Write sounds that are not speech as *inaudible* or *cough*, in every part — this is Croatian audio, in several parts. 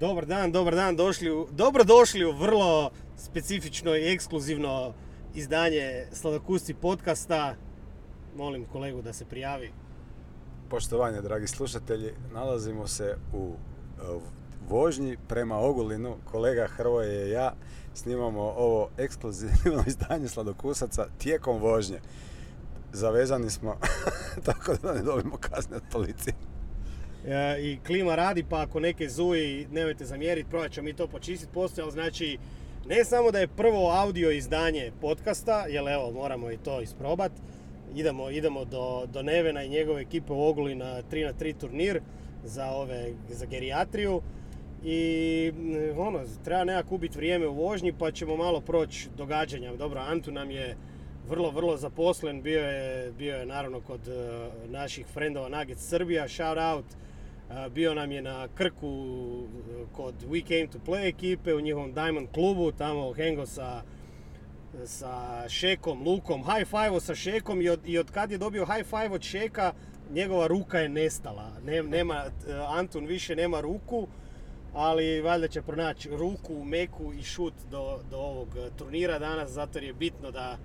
Dobar dan, dobar dan, došli u, dobro došli u vrlo specifično i ekskluzivno izdanje Sladokusti podcasta. Molim kolegu da se prijavi. Poštovanje, dragi slušatelji, nalazimo se u e, vožnji prema Ogulinu. Kolega Hrvoje i ja snimamo ovo ekskluzivno *laughs* izdanje Sladokusaca tijekom vožnje. Zavezani smo, *laughs* tako da ne dobimo kazne od policije. E, I klima radi, pa ako neke zuji, nemojte zamjeriti, probat ćemo mi to počistiti poslije, ali znači, ne samo da je prvo audio izdanje podcasta, jer evo, moramo i to isprobat, idemo, idemo do, do Nevena i njegove ekipe u Oguli na 3 na 3 turnir za, ove, za gerijatriju. I mm, ono, treba nekako ubiti vrijeme u vožnji pa ćemo malo proći događanja. Dobro, Antu nam je vrlo, vrlo zaposlen, bio je, bio je naravno kod eh, naših frendova Nuggets Srbija, shout out. Bio nam je na Krku eh, kod We Came to Play ekipe u njihovom Diamond klubu, tamo hengo sa, sa Šekom, Lukom, high five sa Šekom i od, i od kad je dobio high five od Šeka, njegova ruka je nestala. Ne- nema, Antun više nema ruku, ali valjda će pronaći ruku, meku i šut do, do ovog turnira danas, zato je bitno da,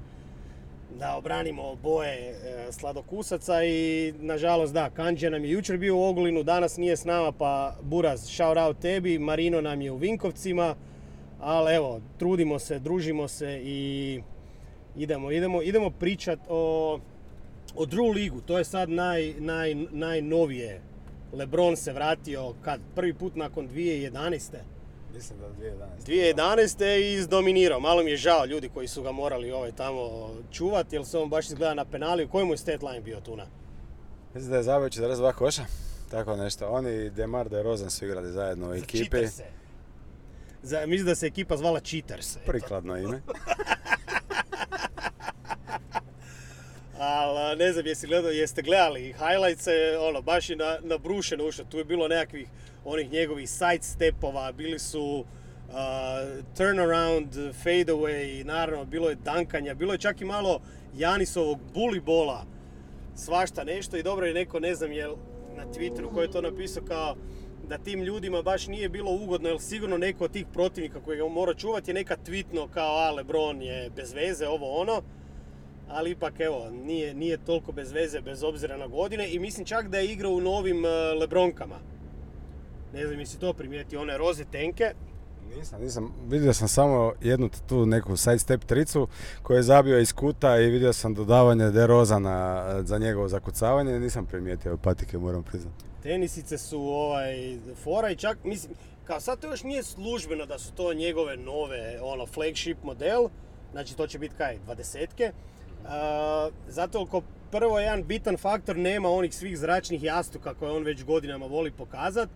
da obranimo boje e, sladokusaca i nažalost da, Kanđe nam je jučer bio u Ogulinu, danas nije s nama pa Buraz, shout out tebi, Marino nam je u Vinkovcima, ali evo, trudimo se, družimo se i idemo, idemo, idemo pričat o, o Drew ligu, to je sad naj, naj, najnovije. Lebron se vratio kad? Prvi put nakon 2011. Mislim da 2011. 2011. i izdominirao. Malo mi je žao ljudi koji su ga morali ovaj tamo čuvati, jer se on baš izgleda na penali. Koji mu je stat line bio tuna? Mislim da je zabio 42 koša. Tako nešto. Oni i Demar DeRozan su igrali zajedno u ekipi. Za, mislim da se ekipa zvala Cheaters. Prikladno ime. *laughs* Ali ne znam jesi gledao, jeste gledali highlights, ono, baš je na, nabrušeno ušlo. Tu je bilo nekakvih onih njegovih side stepova, bili su uh, turnaround, fade away, naravno bilo je dankanja, bilo je čak i malo Janisovog bully bola, svašta nešto i dobro je neko, ne znam jel na Twitteru ko je to napisao kao da tim ljudima baš nije bilo ugodno, jer sigurno neko od tih protivnika koji ga mora čuvati je neka tweetno kao a Lebron je bez veze, ovo ono ali ipak evo, nije, nije toliko bez veze bez obzira na godine i mislim čak da je igrao u novim e, Lebronkama. Ne znam, jesi to primijetio, one roze tenke. Nisam, nisam. Vidio sam samo jednu tu neku side step tricu koju je zabio iz kuta i vidio sam dodavanje DeRozana za njegovo zakucavanje. Nisam primijetio patike, moram priznati. Tenisice su ovaj, fora i čak, mislim, kao sad to još nije službeno da su to njegove nove, ono, flagship model, znači to će biti kaj, dvadesetke. Uh, zato jer ko prvo jedan bitan faktor nema onih svih zračnih jastuka koje on već godinama voli pokazat.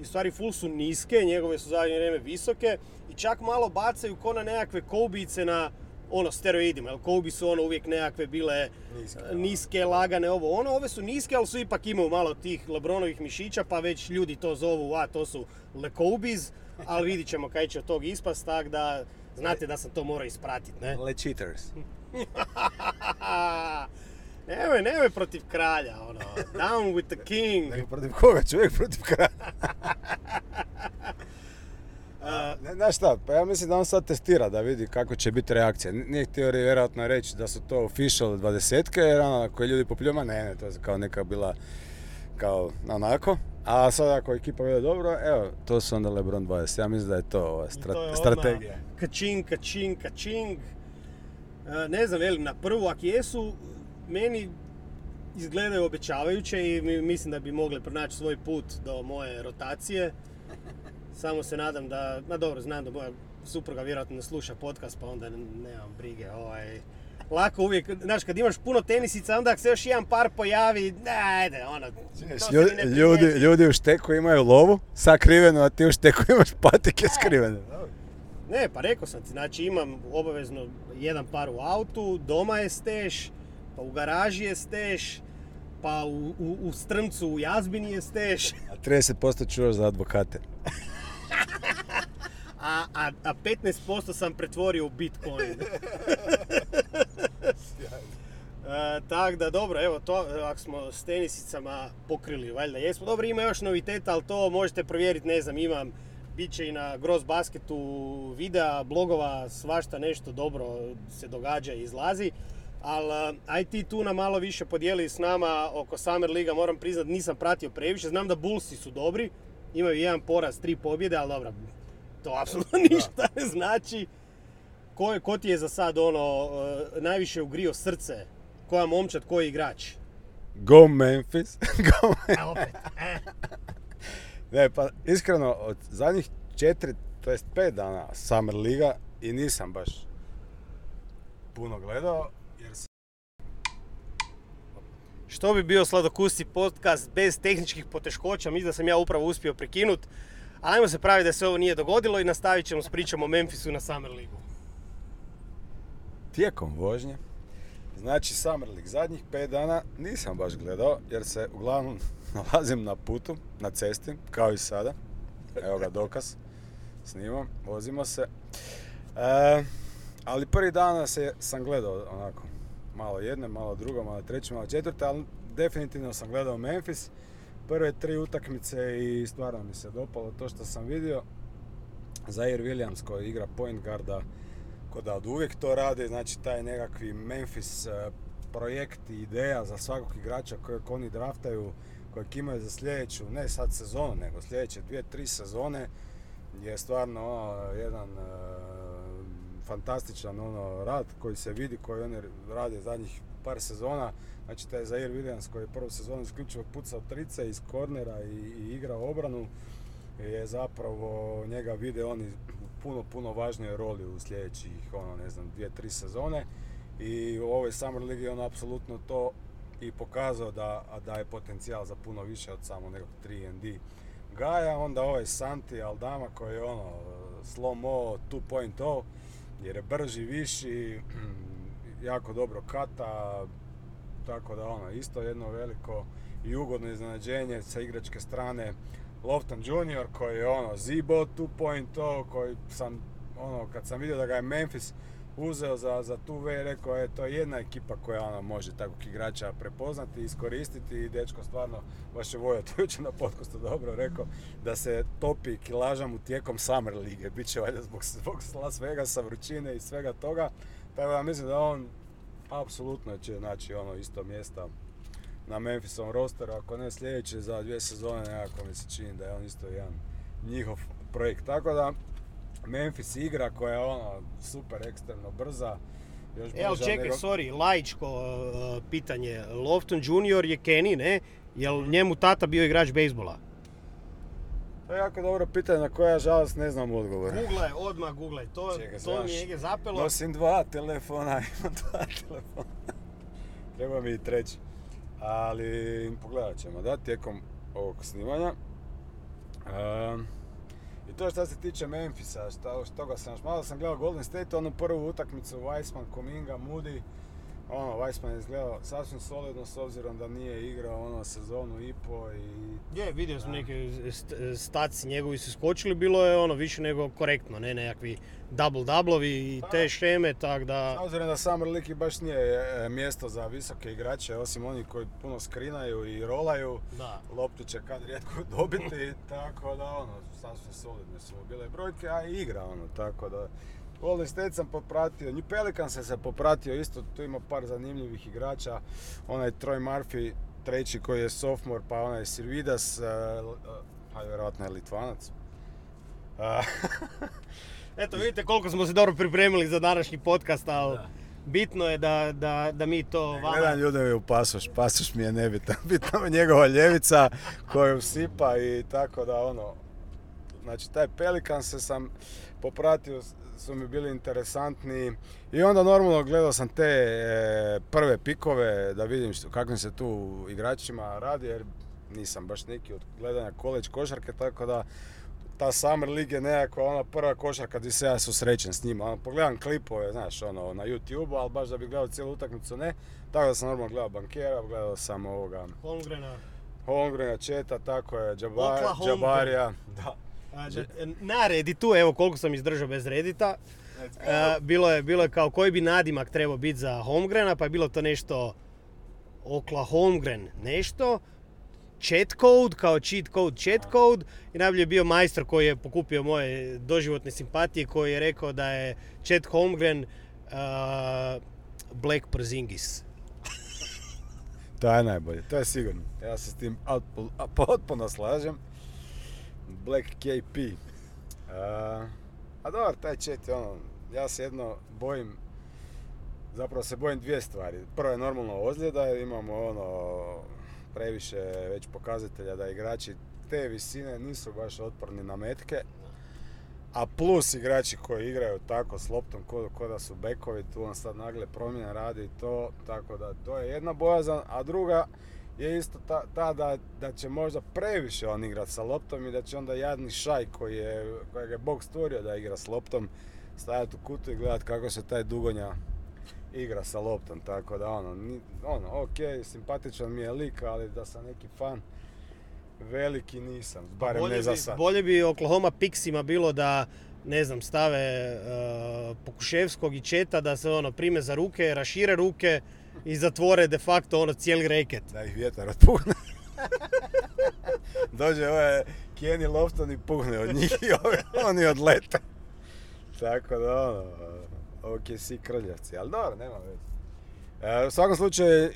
I stvari full su niske, njegove su zadnje vrijeme visoke i čak malo bacaju ko na nekakve koubice na ono steroidima, jer koubi su ono uvijek nekakve bile Niske, niske, niske lagane ovo ono, ove su niske, ali su ipak imaju malo tih Lebronovih mišića, pa već ljudi to zovu, a to su Le Koubis, ali vidit ćemo kaj će od tog ispast, tak da znate da sam to morao ispratit, ne? Le cheaters. *laughs* nemoj, nemoj protiv kralja, ono, down with the king. Nego protiv koga? Čovjek protiv kraja. *laughs* Ne, znaš šta, pa ja mislim da on sad testira da vidi kako će biti reakcija. Nije htio vjerojatno reći da su to official dvadesetke, jer ono, ako je ljudi popljuma, ne, ne, to je kao neka bila kao onako. A sad ako ekipa vede dobro, evo, to su onda LeBron 20. Ja mislim da je to ova stra- to je strategija. Kačing, kačing, kačing. E, Ne znam, velim, na prvu, ako jesu, meni izgledaju obećavajuće i mi- mislim da bi mogle pronaći svoj put do moje rotacije. Samo se nadam da, ma dobro, znam da moja supruga vjerojatno ne sluša podcast, pa onda nemam brige, ovaj... Lako uvijek, znaš, kad imaš puno tenisica, onda ako se još jedan par pojavi, ajde, ono, to Ljudi, ne ljudi, ljudi u šteku imaju lovu sakrivenu, a ti u šteku imaš patike skrivene. Ne, pa rekao sam ti, znači imam obavezno jedan par u autu, doma je steš, pa u garaži je steš, pa u, u, u strmcu u jazbini je steš, A 30% čuvaš za advokate. a, a, a 15% sam pretvorio u Bitcoin. *laughs* E, tak da dobro, evo to, ako smo s tenisicama pokrili, valjda jesmo. Dobro, ima još noviteta, ali to možete provjeriti, ne znam, imam Biće i na Gross Basketu videa, blogova, svašta nešto dobro se događa i izlazi. Ali aj ti tu na malo više podijeli s nama oko Summer Liga, moram priznat nisam pratio previše. Znam da Bullsi su dobri, imaju jedan poraz, tri pobjede, ali dobro, to apsolutno *laughs* ništa ne znači. Ko, je, ko ti je za sad ono, e, najviše ugrio srce? Koja momčad, koji igrač? Go Memphis. *laughs* Go A opet, e. Ne, pa iskreno, od zadnjih četiri, to jest pet dana Summer Liga i nisam baš puno gledao. Što bi bio sladokusti podcast bez tehničkih poteškoća, mislim da sam ja upravo uspio prekinut. Ali ajmo se praviti da se ovo nije dogodilo i nastavit ćemo s pričom o Memphisu na Summer Ligu. tijekom vožnje. Znači Summer League zadnjih pet dana nisam baš gledao jer se uglavnom *laughs* nalazim na putu, na cesti, kao i sada. Evo ga dokaz. Snimam, vozimo se. E, ali prvi dana se sam gledao onako malo jedne, malo drugo, malo treće, malo četvrte, ali definitivno sam gledao Memphis. Prve tri utakmice i stvarno mi se dopalo to što sam vidio. Zaire Williams koji igra point guarda kod da od uvijek to rade, znači taj nekakvi Memphis e, projekt i ideja za svakog igrača kojeg oni draftaju, kojeg imaju za sljedeću, ne sad sezonu, nego sljedeće dvije, tri sezone je stvarno ono, jedan e, fantastičan ono, rad koji se vidi, koji oni rade zadnjih par sezona. Znači taj Zaire Williams koji je prvu sezonu isključivo pucao trice iz kornera i, i igrao obranu je zapravo njega vide oni puno, puno važnijoj roli u sljedećih, ono, ne znam, dvije, tri sezone. I u ovoj Summer Ligi on apsolutno to i pokazao da, da je potencijal za puno više od samo nekog 3 Gaja, onda ovaj Santi Aldama koji je ono slow mo 2.0 jer je brži, viši, *clears throat* jako dobro kata, tako da ono isto jedno veliko i ugodno iznenađenje sa igračke strane Lofton Junior koji je ono Zibo 2.0 koji sam ono kad sam vidio da ga je Memphis uzeo za, za tu V rekao je to je jedna ekipa koja ono može takvog igrača prepoznati iskoristiti i dečko stvarno baš je Vojo *laughs* jučer na podcastu dobro rekao da se topi kilaža mu tijekom Summer lige bit će valjda zbog, zbog Las Vegasa, vrućine i svega toga tako da mislim da on apsolutno će naći ono isto mjesta na Memphisovom rosteru, ako ne sljedeće za dvije sezone nekako mi se čini da je on isto jedan njihov projekt. Tako da Memphis igra koja je ono super ekstremno brza. Još Evo brža čekaj, nego- sorry, laičko uh, pitanje. Lofton Junior je Kenny, ne? Jel njemu tata bio igrač bejsbola? To je jako dobro pitanje na koje ja žalost ne znam odgovor. Google, odmah google. To, Čekaj, to mi je zapelo. Nosim dva telefona, *laughs* imam dva telefona. Treba mi i treći. Ali pogledat ćemo da tijekom ovog snimanja. I to što se tiče Memphisa, šta, toga sam još malo sam gledao Golden State, onu prvu utakmicu Weissman, Kuminga, Moody. Ono, Weissman je izgledao sasvim solidno s obzirom da nije igrao ono sezonu i po i Je, vidio sam Da. neke st- staci njegovi su skočili, bilo je ono više nego korektno, ne nekakvi double-doublovi i te šeme, tak da... S obzirom da Summer League baš nije e, mjesto za visoke igrače, osim onih koji puno skrinaju i rolaju, Da. loptu će kad rijetko *laughs* dobiti, tako da ono, sasvim solidne su bile brojke, a i igra ono, tako da Golden State sam popratio, New Pelican sam se popratio isto, tu ima par zanimljivih igrača, onaj Troy Murphy, treći koji je sophomore, pa onaj Sirvidas, a vjerojatno je Litvanac. A, *laughs* Eto, vidite koliko smo se dobro pripremili za današnji podcast, ali Da. bitno je da, da, da mi to vama... Gledam ljude u pasoš, pasoš mi je nebitan. *laughs* Bitno mi je njegova ljevica koju sipa i tako da ono... Znači taj Pelikan se sam popratio, su mi bili interesantni i onda normalno gledao sam te e, prve pikove da vidim što, kakvim se tu igračima radi jer nisam baš neki od gledanja college košarke tako da ta Summer League je nekakva ona prva košarka gdje se ja susrećem s njima. Ono, pogledam klipove, znaš, ono, na YouTube, ali baš da bi gledao cijelu utakmicu ne. Tako da sam normalno gledao Bankera, gledao sam ovoga Holmgrena. Holmgrena, Četa, tako je, Džaba- Oklahoma. Džabarija. Da. A, da- Na Redditu, evo koliko sam izdržao bez Reddita, e, bilo, je, bilo je kao koji bi nadimak trebao biti za Holmgrena, pa je bilo to nešto Okla Holmgren nešto. chat code, kao cheat code, chat code i najbolje je bio majstor koji je pokupio moje doživotne simpatije koji je rekao da je Chet Holmgren uh, Black Porzingis. To je najbolje, to je sigurno. Ja se s tim potpuno slažem. Black KP. A, a dobro, taj chat je ono, ja se jedno bojim, zapravo se bojim dvije stvari. Prvo je normalno ozljeda, imamo ono previše već pokazatelja da igrači te visine nisu baš otporni na metke. A plus igrači koji igraju tako s loptom ko, ko da su bekovi, tu on sad nagle promjene radi to, tako da to je jedna bojazan, a druga je isto ta, ta da, da će možda previše on igrat sa loptom i da će onda jadni šaj koji je, kojeg je Bog stvorio da igra s loptom stajati u kutu i gledat kako se taj dugonja igra sa loptom, tako da ono, ono, ok, simpatičan mi je lik, ali da sam neki fan veliki nisam, barem bolje ne za bi, sad. bolje bi Oklahoma Pixima bilo da ne znam, stave uh, Pokuševskog i Četa da se ono prime za ruke, rašire ruke i zatvore de facto ono cijeli reket. Da ih vjetar otpuhne. *laughs* Dođe ovaj Kenny Lofton i puhne od njih i ovi- oni odlete. Tako da ono, ok, si krljavci, ali dobro, nema veze. E, u svakom slučaju,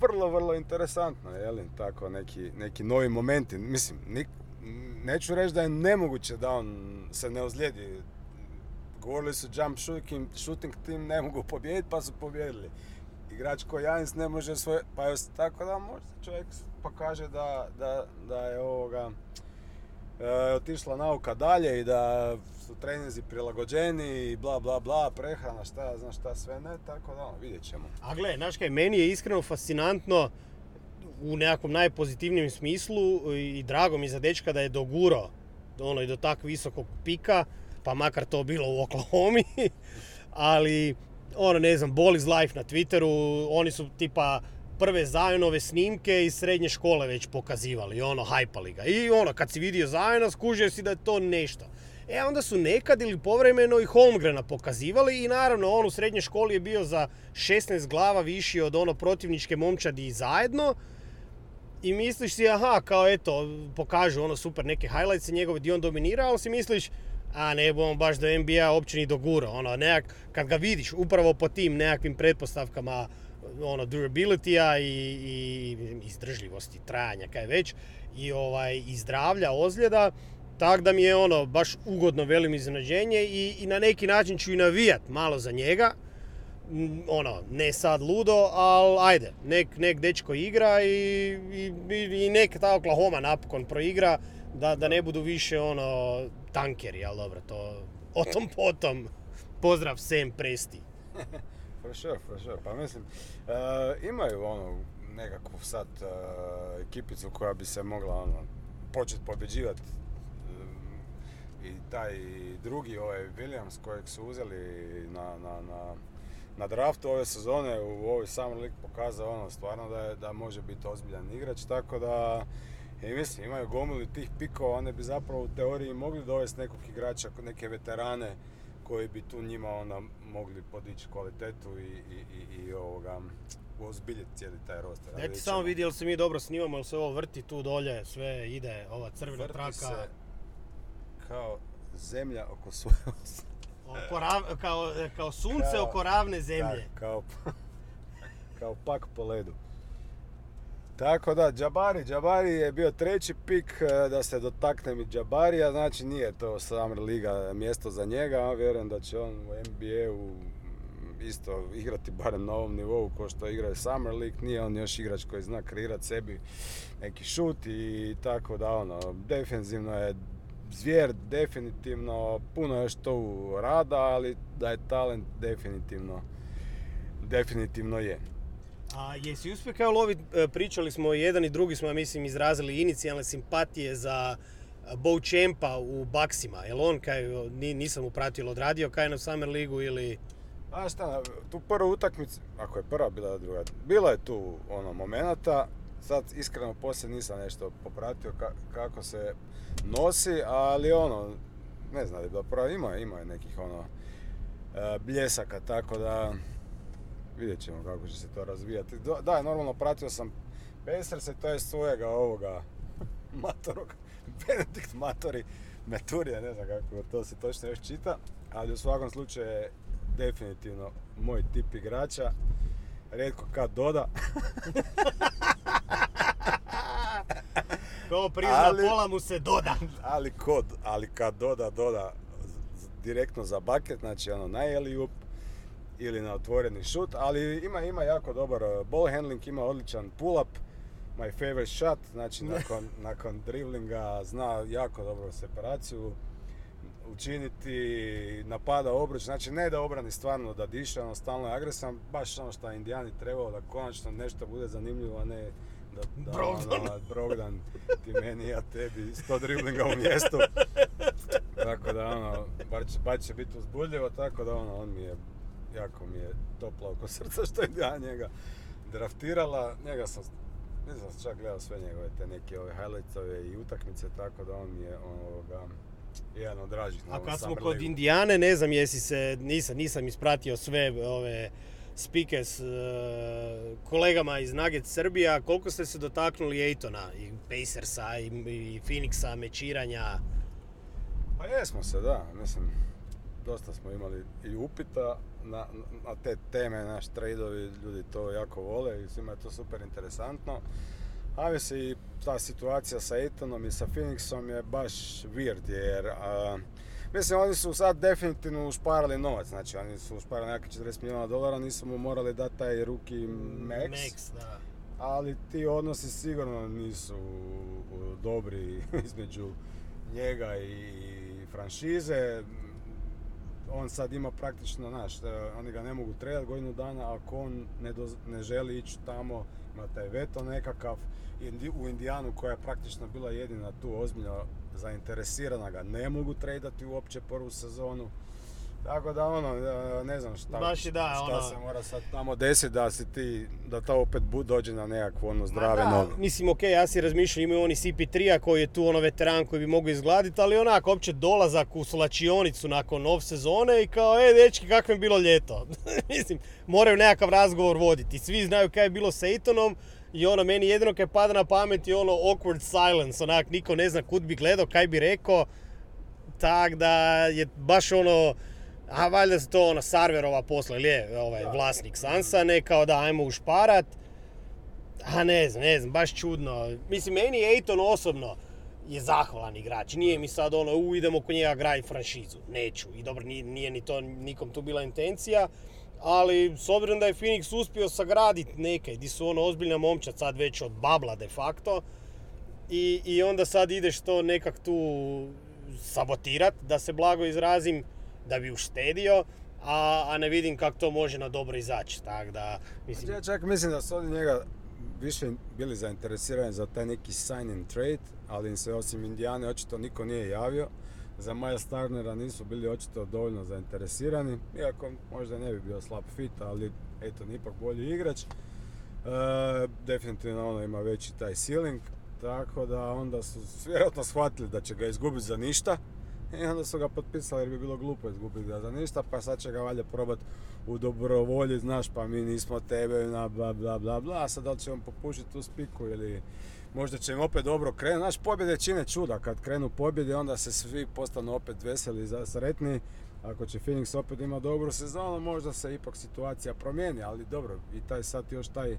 vrlo, vrlo interesantno, je li, tako neki, neki novi momenti. Mislim, nik, neću reći da je nemoguće da on se ne ozlijedi. Govorili su jump shooting, shooting team ne mogu pobijediti, pa su pobijedili. Igrač koji Janis ne može svoje, pa je, tako da možda čovjek pokaže da, da, da je ovoga, e, otišla nauka dalje i da su treninzi prilagođeni i bla bla bla, prehrana, šta ja znam šta sve ne, tako da ono, vidjet ćemo. A gle, znaš kaj, meni je iskreno fascinantno u nekakvom najpozitivnijem smislu i drago mi za dečka da je doguro ono, i do tak visokog pika, pa makar to bilo u Oklahomi, *laughs* ali ono ne znam, Ball is life na Twitteru, oni su tipa prve Zionove snimke iz srednje škole već pokazivali, ono, hajpali ga. I ono, kad si vidio Ziona, skužio si da je to nešto. E, onda su nekad ili povremeno i Holmgrena pokazivali i naravno on u srednjoj školi je bio za 16 glava viši od ono protivničke momčadi i zajedno. I misliš si, aha, kao eto, pokažu ono super neke highlights njegove gdje on dominira, ali si misliš, a ne on baš do NBA uopće ni dogura. Ono, nekak, kad ga vidiš upravo po tim nekakvim pretpostavkama ono, durability-a i, i izdržljivosti, trajanja, kaj već, i, ovaj, i zdravlja, ozljeda, tak da mi je ono baš ugodno velim iznenađenje i, i na neki način ću i navijat malo za njega. Mm, Ono, ne sad ludo, ali ajde, nek, nek dečko igra i, i- i nek ta Oklahoma napokon proigra, da, da ne budu više ono tankeri, ali dobro, to o tom *laughs* potom. Pozdrav Sam Presti. *laughs* For sure, for sure. Pa mislim, e, imaju ono nekakvu sad e, ekipicu koja bi se mogla ono, početi pobjeđivati. I taj drugi, ovaj Williams kojeg su uzeli na, na, na, na draftu ove sezone u ovoj Summer League pokazao ono stvarno da, je, da može biti ozbiljan igrač, tako da i mislim, imaju gomilu tih pikova, one bi zapravo u teoriji mogli dovesti nekog igrača, neke veterane koji bi tu njima onda mogli podići kvalitetu i, i, i, i ovoga, uozbiljiti cijeli taj roster. Ja ti samo vidi jel se mi dobro snimamo, jel se ovo vrti tu dolje, sve ide, ova crvena Vrti traka. se kao zemlja oko svoje. Oko rav- kao, kao sunce Kao- oko ravne zemlje. Tak, kao, *laughs* kao pak po ledu. Tako da, Džabari, Džabari je bio treći pik, e, da se dotaknem i Džabarija, znači nije to Summer Liga mjesto za njega, a vjerujem da će on u NBA-u isto igrati barem na ovom nivou ko što igra Summer League, nije on još igrač koji zna kreirati sebi neki šut i tako da ono, defensivno je zvijer definitivno, puno još tu rada, ali da je talent definitivno, definitivno je. A jesi uspio kao e, pričali smo jedan i drugi smo, mislim, izrazili inicijalne simpatije za e, Bo Champa u Baksima. Jel on, kaj, ni, nisam mu pratio, jel odradio kaj na Summer Ligu ili... A šta, tu prvu utakmicu, ako je prva bila druga, bilo je tu ono momenata, sad iskreno poslije nisam nešto popratio ka- kako se nosi, ali ono, ne znam, da prva ima, ima je nekih ono e, bljesaka, tako da vidjet ćemo kako će se to razvijati. Do- Da, normalno pratio sam Pacers to je svojega ovoga *laughs* Matorog, Benedikt Matori, Meturija, ne znam kako to se točno još čita, ali u svakom slučaju je definitivno moj tip igrača. Rijetko kad doda. *laughs* Ko prizna, Ali- pola mu se doda. *laughs* ali kod, ali kad doda, doda direktno za bucket, znači ono na alley ili na otvoreni šut, ali ima, ima jako dobar uh, ball handling, ima odličan pull-up, my favorite shot, znači nakon, nakon driblinga zna jako dobro separaciju učiniti, napada obruč, znači ne da obrani stvarno da diše, ono stalno je agresivan, baš ono što je Indijani trebao da konačno nešto bude zanimljivo, a ne da, da ono, Brogdan, ti meni, ja tebi, sto driblinga u mjestu. *laughs* Tako da ono, bar će, bar će biti uzbudljivo, tako da ono, on mi je, jako mi je toplo oko srca što je ja njega draftirala. Njega sam, ne znam, čak gledao sve njegove te neke ove highlightsove i utakmice, tako da on mi je ovoga, jedan od dražih A kad smo kod. Indijane, ne znam jesi se, nisam, nisam ispratio sve ove spike s e, kolegama iz Nugget Srbija, koliko ste se dotaknuli Ejtona i Pacersa i, i Phoenixa, mečiranja? Pa jesmo se, da. Mislim, dosta smo imali i upita na, na te teme, naš tradeovi, ljudi to jako vole i svima je to super interesantno. Ali se i ta situacija sa Etonom i sa Phoenixom je baš weird jer a, mislim oni su sad definitivno ušparali novac, znači oni su ušparali nekakvih 40 milijuna dolara, nisu mu morali dati taj rookie max, Max, da. ali ti odnosi sigurno nisu dobri *laughs* između njega i franšize. On sad ima praktično, znaš, e, oni ga ne mogu trebati godinu dana, ako on ne, doz- ne želi ići tamo, ima taj veto nekakav, Indi- u Indijanu koja je praktično bila jedina tu ozbiljno zainteresirana ga ne mogu tradati uopće prvu sezonu. Tako da ono, e, ne znam šta, Baš da, šta ono- se mora sad tamo desiti da si ti, da to opet dođe na nekakvu ono Ma zdrave da, noge. Mislim, ok, ja si razmišljam, imaju oni CP3-a koji je tu ono veteran koji bi mogao izgladiti, ali onako, opće dolazak u slačionicu nakon off sezone i kao, e, dečki, kako je bilo ljeto. *laughs* mislim, moraju nekakav razgovor voditi. Svi znaju kaj je bilo sa Etonom i ono, meni jedino kaj pada na pamet je ono awkward silence, onak, niko ne zna kud bi gledao, kaj bi rekao. Tak da je baš ono, a valjda se to ono Sarverova posla, ili je ovaj vlasnik Sansa, ne kao da ajmo ušparat. A ne znam, ne znam, baš čudno. Mislim, meni Ejton osobno je zahvalan igrač. Nije mi sad ono, u, idemo kod njega graj franšizu. Neću. I dobro, nije, nije ni to nikom tu bila intencija. Ali, s obzirom da je Phoenix uspio sagraditi neke, di su ono ozbiljna momčad sad već od babla de facto. I, I onda sad ideš to nekak tu sabotirat, da se blago izrazim, da bi uštedio. A, a ne vidim kako to može na dobro izaći. Tako da, mislim, Ja čak mislim da su oni njega više bili zainteresirani za taj neki sign and trade, ali im se osim Indijane očito niko nije javio. Za Miles Turnera nisu bili očito dovoljno zainteresirani, iako možda ne bi bio slab fit, ali eto, ipak bolji igrač. E, definitivno ono ima veći taj ceiling, tako da onda su vjerojatno shvatili da će ga izgubiti za ništa. *laughs* I onda su ga potpisali jer bi bilo glupo izgubiti ga za ništa, pa sad će ga valjda probat u dobrovolji, znaš, pa mi nismo tebe, na bla bla bla bla, a sad da li će on popušiti tu spiku ili možda će im opet dobro krenuti. Znaš, pobjede čine čuda, kad krenu pobjede onda se svi postanu opet veseli i sretni. Ako će Phoenix opet ima dobru sezonu, možda se ipak situacija promijeni, ali dobro, i taj sad još taj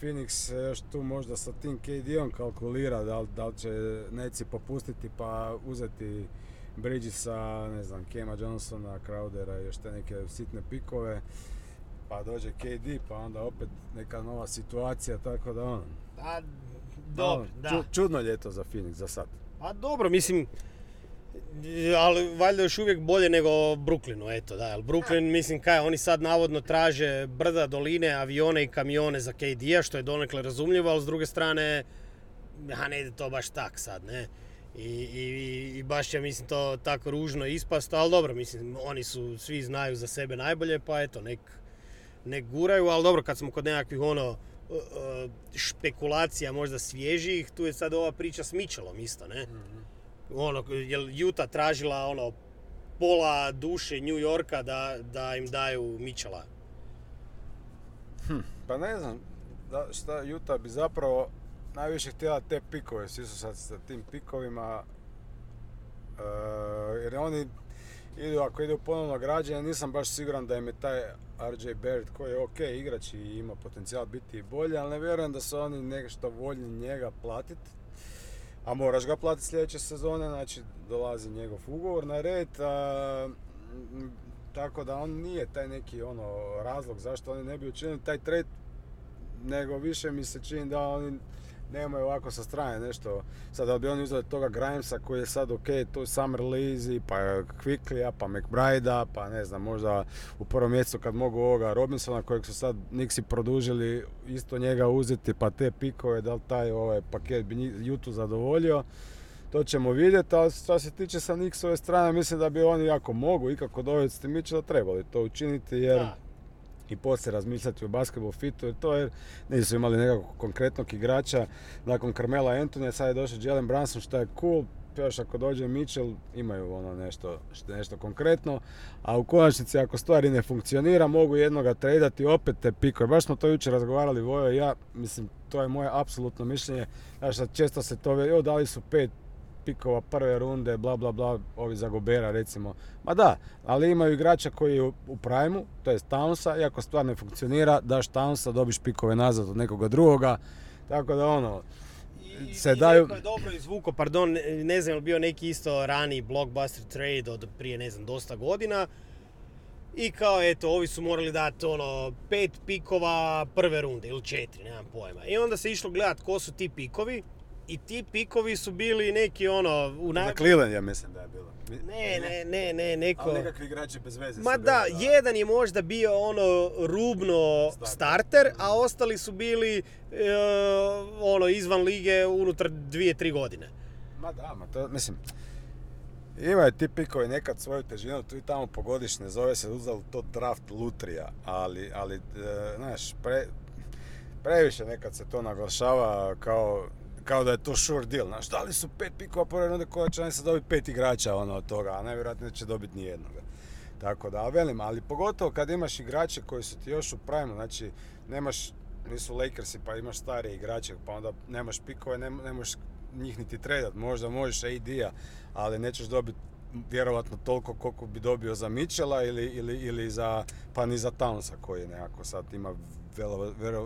Phoenix e, još tu možda sa tim KD-om kalkulira da li, da li će neci popustiti pa uzeti Bridgesa, ne znam, Kema Johnsona, Crowdera i još te neke sitne pikove. Pa dođe KD, pa onda opet neka nova situacija, tako da ono. a, dobro, ono, da. ču- čudno ljeto za Phoenix za sad. A dobro, mislim, ali valjda još uvijek bolje nego Brooklynu, eto da, Brooklyn, mislim kaj, oni sad navodno traže brda, doline, avione i kamione za KD-a, što je donekle razumljivo, ali s druge strane, a ne ide to baš tak sad, ne. I, i, i baš će, mislim, to tako ružno ispast, ali dobro, mislim, oni su, svi znaju za sebe najbolje, pa eto, nek, nek guraju, ali dobro, kad smo kod nekakvih ono, uh, uh, špekulacija možda svježijih, tu je sad ova priča s Mitchellom isto, ne? Ono, jel Utah tražila ono, pola duše New Yorka da, da im daju Mitchella. Pa ne znam, da, šta Utah bi zapravo najviše htjela te pikove, svi su sad sa tim pikovima, e, jer oni idu, ako idu ponovno građenje, nisam baš siguran da im je taj RJ Barrett koji je ok igrač i ima potencijal biti i bolji, ali ne vjerujem da su oni nešto voljni njega platiti. A moraš ga platiti sljedeće sezone, znači dolazi njegov ugovor na red. A, tako da on nije taj neki ono razlog zašto oni ne bi učinili taj trade, nego više mi se čini da oni nemaju ovako sa strane nešto. Sad da bi oni uzeli toga Grimesa koji je sad ok, to je Summer Lazy, pa Quicklya, pa McBride-a, pa ne znam, možda u prvom mjesecu kad mogu ovoga Robinsona kojeg su sad Nixi produžili, isto njega uzeti, pa te pikove, da li taj ovaj paket bi Jutu zadovoljio. To ćemo vidjeti, ali što se tiče sa Nixove strane, mislim da bi oni ako mogu ikako dovesti Mitchella trebali to učiniti jer Da. I poslije razmišljati o basketball fitu jer to je, nisu imali nekakvog konkretnog igrača nakon Carmela Antonija, sad je došao Jalen Brunson što je cool, još ako dođe Mitchell imaju ono nešto, što- nešto konkretno, a u konačnici ako stvari ne funkcionira mogu jednoga tradati opet te pikove. Baš smo to jučer razgovarali Vojo i ja, mislim to je moje apsolutno mišljenje, sad često se to veli, "Jo, dali su pet pikova prve runde, bla bla bla, ovi za Gobera recimo. Ma da, ali imaju igrača koji je u, u prajmu, to je Townsa, i ako stvar ne funkcionira, daš Townsa, dobiš pikove nazad od nekoga drugoga, tako da ono, I, se i daju- neko je dobro izvuko, pardon, ne- znam, bio neki isto rani blockbuster trade od prije, ne znam, dosta godina. I kao, eto, ovi su morali dati, ono, pet pikova prve runde, ili četiri, nemam pojma. I onda se išlo gledat ko su ti pikovi. I ti pikovi su bili neki, ono, u za Cleveland ja mislim da je bilo. Ne, ne, ne, ne, neko... Ali nekakvi igrači bez veze Ma da, bili, jedan je možda bio ono rubno Starter. starter, a ostali su bili e, ono izvan lige unutar dvije, tri godine. Ma da, ma to, mislim, imaju ti pikovi nekad svoju težinu, tu i tamo pogodiš, ne zove se uzal to draft lutrija, ali, ali e, znaš, pre, previše nekad se to naglašava kao, kao da je to sure deal, znaš, da li su pet pikova prve runde koja će se dobiti pet igrača ono od toga, a najvjerojatnije neće dobiti ni jednoga. Tako da, velim, ali pogotovo kad imaš igrače koji su ti još u prime, znači nemaš, nisu Lakersi pa imaš starije igrače, pa onda nemaš pikove, ne, možeš njih niti tradat, možda možeš AD-a, ali nećeš dobiti vjerovatno toliko koliko bi dobio za Mitchella ili, ili, ili za, pa ni za Townsa koji nekako sad ima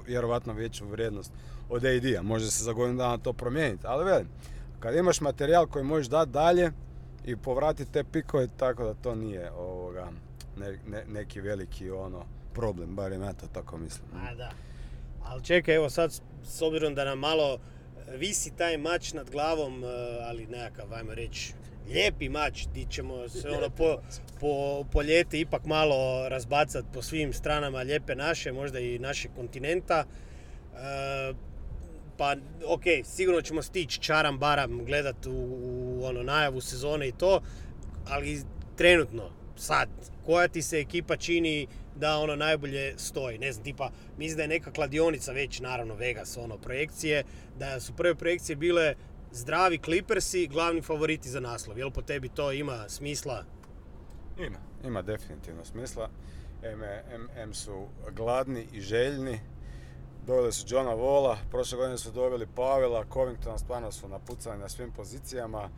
vjerovatno veću vrijednost od AD-a. Može se za godinu dana to promijeniti, ali velim, kad imaš materijal koji možeš dati dalje i povratiti te pikove, tako da to nije ovoga, ne- ne- neki veliki ono problem, barem ja to tako mislim. A da. Ali čekaj, evo sad, s obzirom da nam malo visi taj mač nad glavom, e, ali nekakav, ajmo reći, lijepi mač, di ćemo se ono po, po, po ljeti ipak malo razbacati po svim stranama lijepe naše, možda i našeg kontinenta. E, pa, ok, sigurno ćemo stići čaram baram gledat u, u ono najavu sezone i to, ali trenutno, sad, koja ti se ekipa čini da ono najbolje stoji. Ne znam, tipa, mislim da je neka kladionica već, naravno Vegas, ono, projekcije, da su prve projekcije bile zdravi Clippersi, glavni favoriti za naslov. Jel po tebi to ima smisla? Ima, ima definitivno smisla. M, M, M su gladni i željni. Doveli su Johna Vola, prošle godine su doveli Pavela, Covingtona, stvarno su napucani na svim pozicijama.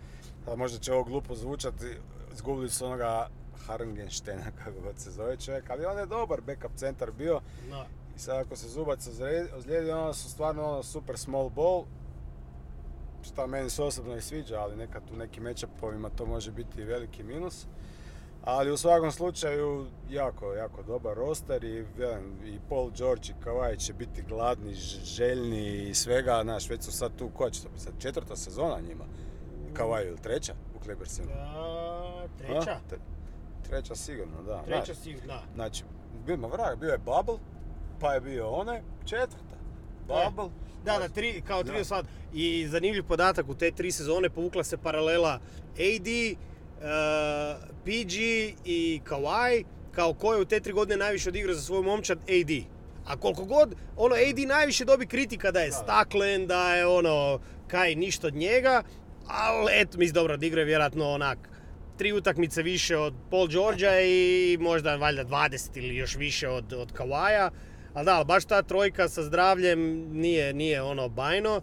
Sad možda će ovo glupo zvučati, izgubili su onoga Hargenstena, *laughs* kako god se zove čovjek, ali on je dobar backup centar bio. No, I sad ako se Zubac ozlijedi, onda su stvarno ono super small ball. Šta meni se osobno i sviđa, ali nekad u nekim matchupovima to može biti veliki minus. Ali u svakom slučaju jako, jako dobar roster i, i Paul George i Kawhi će biti gladni, željni i svega. Znaš, već su sad tu, koja će to biti sad, četvrta sezona njima? Kawhi ili treća u Clippersima? treća? A? Tre- treća sigurno, da. Treća Znaš, si, da. Znači, bio, ma vrag, bio je Bubble, pa je bio onaj, četvrta. Bubble. Da, da, tri, kao tri sad. I zanimljiv podatak, u te tri sezone povukla se paralela AD, PG i Kawhi, kao ko je u te tri godine najviše odigrao za svoj momčad AD. A koliko god, ono, AD najviše dobi kritika da je staklen, da je ono, kaj, ništa od njega, ali eto, mislim, dobro, odigrao je vjerojatno onak, tri utakmice više od Paul Georgea i možda valjda 20 ili još više od, od Kawhia, Ali da, ali baš ta trojka sa zdravljem nije, nije ono bajno.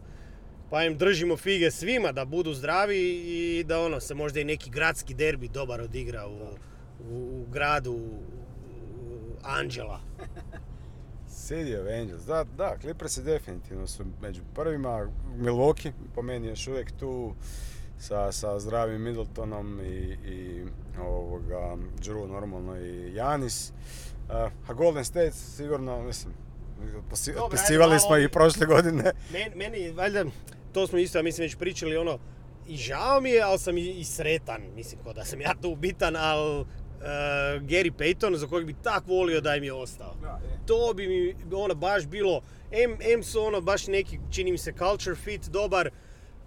Pa im držimo fige svima da budu zdravi i da ono se možda i neki gradski derbi dobar odigra u, u, u gradu Anđela. *laughs* City of Angels, da, da, Clippersi definitivno su među prvima. Milwaukee, po meni još uvijek tu sa, sa zdravim Middletonom i, i ovoga, Drew normalno i Janis. Uh, a Golden State sigurno, mislim, otpisivali ajde smo i prošle godine. Meni, meni, valjda, to smo isto, ja mislim, već pričali, ono, i žao mi je, ali sam i, i sretan, mislim, ko da sam ja tu bitan, ali Gary Payton, za kojeg bi tak volio da im je ostao. To bi mi, ono, baš bilo, M, M su ono, baš neki, čini mi se, culture fit dobar,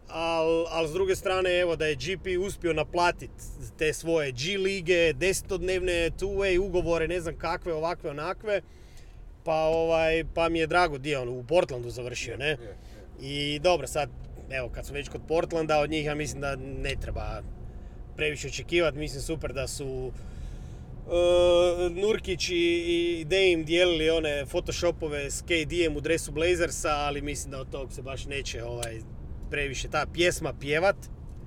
ali al s druge strane, evo, da je GP uspio naplatiti te svoje G lige, desetodnevne two-way ugovore, ne znam kakve, ovakve, onakve, pa, ovaj, pa mi je drago di je on u Portlandu završio, ne? I dobro, sad, evo, kad smo već kod Portlanda, od njih ja mislim da ne treba previše očekivati. Mislim super da su e, Nurkić i, i Dame dijelili one photoshopove s KD-em u dresu Blazersa, ali mislim da od tog se baš neće ovaj, previše ta pjesma pjevat.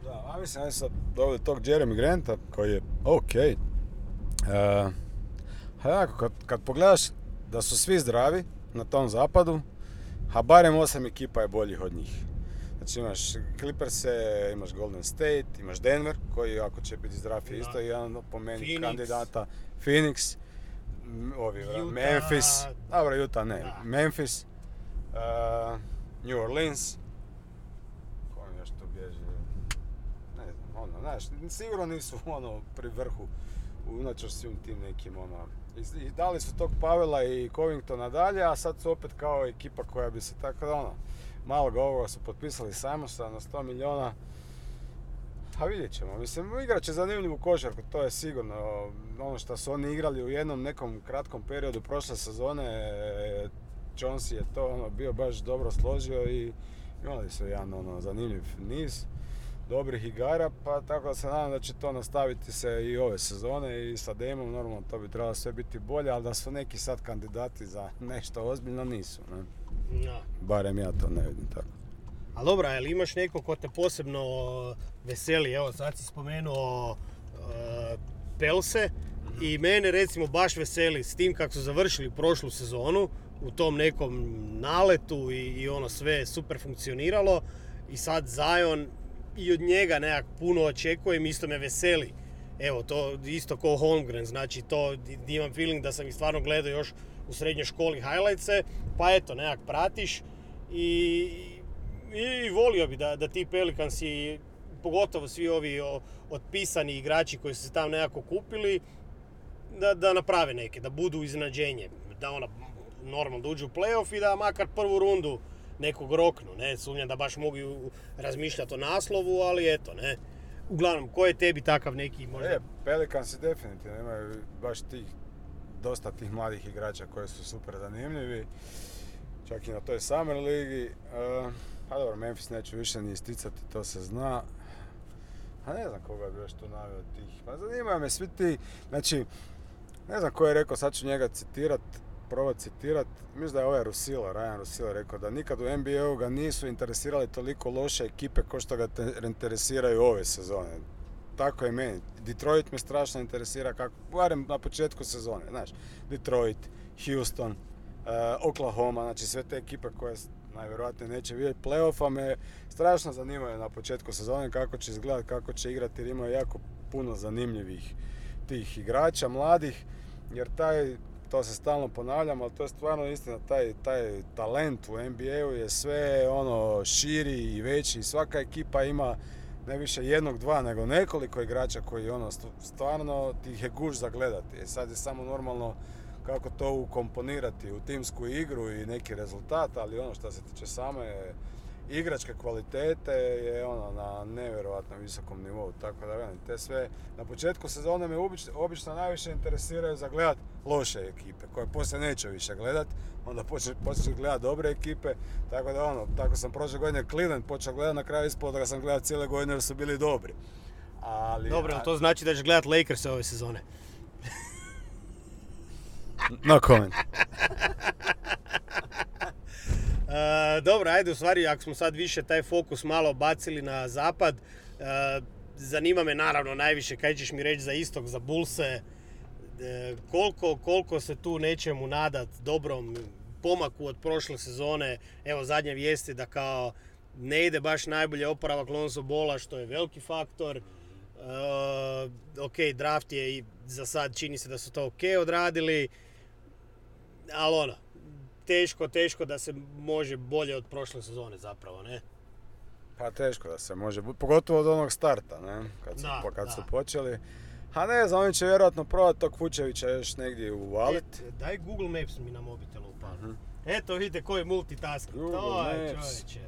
Da, a mislim, ajde sad doveli tog Jeremy Granta koji je ok. Uh, a jako, kad, kad pogledaš da su svi zdravi na tom zapadu, a barem osam ekipa je boljih od njih. Znači imaš Clippers, imaš Golden State, imaš Denver koji ako će biti zdrav je isto jedan po meni Phoenix. kandidata. Phoenix, ovi, Utah. Memphis, dobro Utah ne, Da. Memphis, uh, New Orleans, ko mi još tu bježi, ne znam, ono, znaš, sigurno nisu *laughs* ono pri vrhu unatoč svim tim nekim ono, i, dali su tog Pavela i Covingtona dalje, a sad su opet kao ekipa koja bi se tako da ono, malo ga ovoga su potpisali Simonsa na 100 milijuna, a vidjet ćemo. Mislim, igrat će zanimljivu košarku, to je sigurno. Ono što su oni igrali u jednom nekom kratkom periodu prošle sezone, Jones je to ono, bio baš dobro složio i imali su jedan ono, zanimljiv niz dobrih igara, pa tako da se nadam da će to nastaviti se i ove sezone i sa Demom, normalno to bi trebalo sve biti bolje, ali da su neki sad kandidati za nešto ozbiljno nisu. Ne? Ja. Barem ja to ne vidim tako. Ali dobro, jel imaš neko ko te posebno veseli? Evo, sad si spomenuo e, Pelse i mene recimo baš veseli s tim kako su završili prošlu sezonu u tom nekom naletu i, i ono sve super funkcioniralo i sad Zion i od njega nekak puno očekujem, isto me veseli. Evo, to isto kao Holmgren, znači to imam feeling da sam ih stvarno gledao još u srednjoj školi highlightse, pa eto, nekak pratiš i, i volio bi da, da ti Pelicansi, pogotovo svi ovi o, otpisani igrači koji su se tamo nekako kupili, da, da naprave neke, da budu iznenađenje, da ona normalno da uđu u playoff i da makar prvu rundu nekog roknu, ne, sumnjam da baš mogu razmišljati o naslovu, ali eto, ne. Uglavnom, ko je tebi takav neki možda... E, Pelicansi definitivno imaju baš tih, dosta tih mladih igrača koji su super zanimljivi. Čak i na toj Summer ligi. E, pa dobro, Memphis neću više ni isticati, to se zna. A ne znam koga bi još tu naveo tih. Pa zanimaju me svi ti, znači, ne znam ko je rekao, sad ću njega citirat, probat citirat. Mislim da je ovaj Rusilo, Ryan Rusilo rekao da nikad u NBA-u ga nisu interesirali toliko loše ekipe kao što ga te- interesiraju ove sezone. Tako je meni. Detroit me strašno interesira, kako, barem na početku sezone, znaš. Detroit, Houston, eh, Oklahoma, znači sve te ekipe koje najvjerojatnije neće vidjeti play-offa me strašno zanimaju na početku sezone kako će izgledat, kako će igrati jer imaju jako puno zanimljivih tih igrača mladih jer taj to se stalno ponavljam, ali to je stvarno istina, taj, taj talent u NBA-u je sve ono širi i veći i svaka ekipa ima ne više jednog, dva, nego nekoliko igrača koji ono st- stvarno ti je guž za gledati. E sad je samo normalno kako to ukomponirati u timsku igru i neki rezultat, ali ono što se tiče same igračke kvalitete je ono na nevjerojatno visokom nivou. Tako da velim, te sve na početku sezone me obično, obično najviše interesiraju za gledat loše ekipe koje poslije neću više gledat, onda počne, počneš gledat dobre ekipe, tako da ono, tako sam prošle godine Cleveland počeo gledat, na kraju ispod da sam gledat cijele godine jer su bili dobri. Ali, Dobro, to znači da ćeš gledat Lakers ove sezone. No comment. *laughs* E, dobro, ajde, u stvari, ako smo sad više taj fokus malo bacili na zapad, e, zanima me naravno najviše, kaj ćeš mi reći za istok, za Bulse, e, koliko, koliko se tu nečemu nadat dobrom pomaku od prošle sezone, evo zadnje vijesti da kao ne ide baš najbolje oporavak Lonzo Bola, što je veliki faktor. ok, draft je i za sad čini se da su to ok odradili, ali ono, teško, teško da se može bolje od prošle sezone zapravo, ne? Pa teško da se može, pogotovo od onog starta, ne? Kad su, Da, kad da. su počeli. A ne znam, oni će vjerojatno probati tog Vučevića još negdje uvalit. E, daj Google Maps mi na mobitelu upali. Mhm. Eto vidite koji multitask. Google to je čovječe.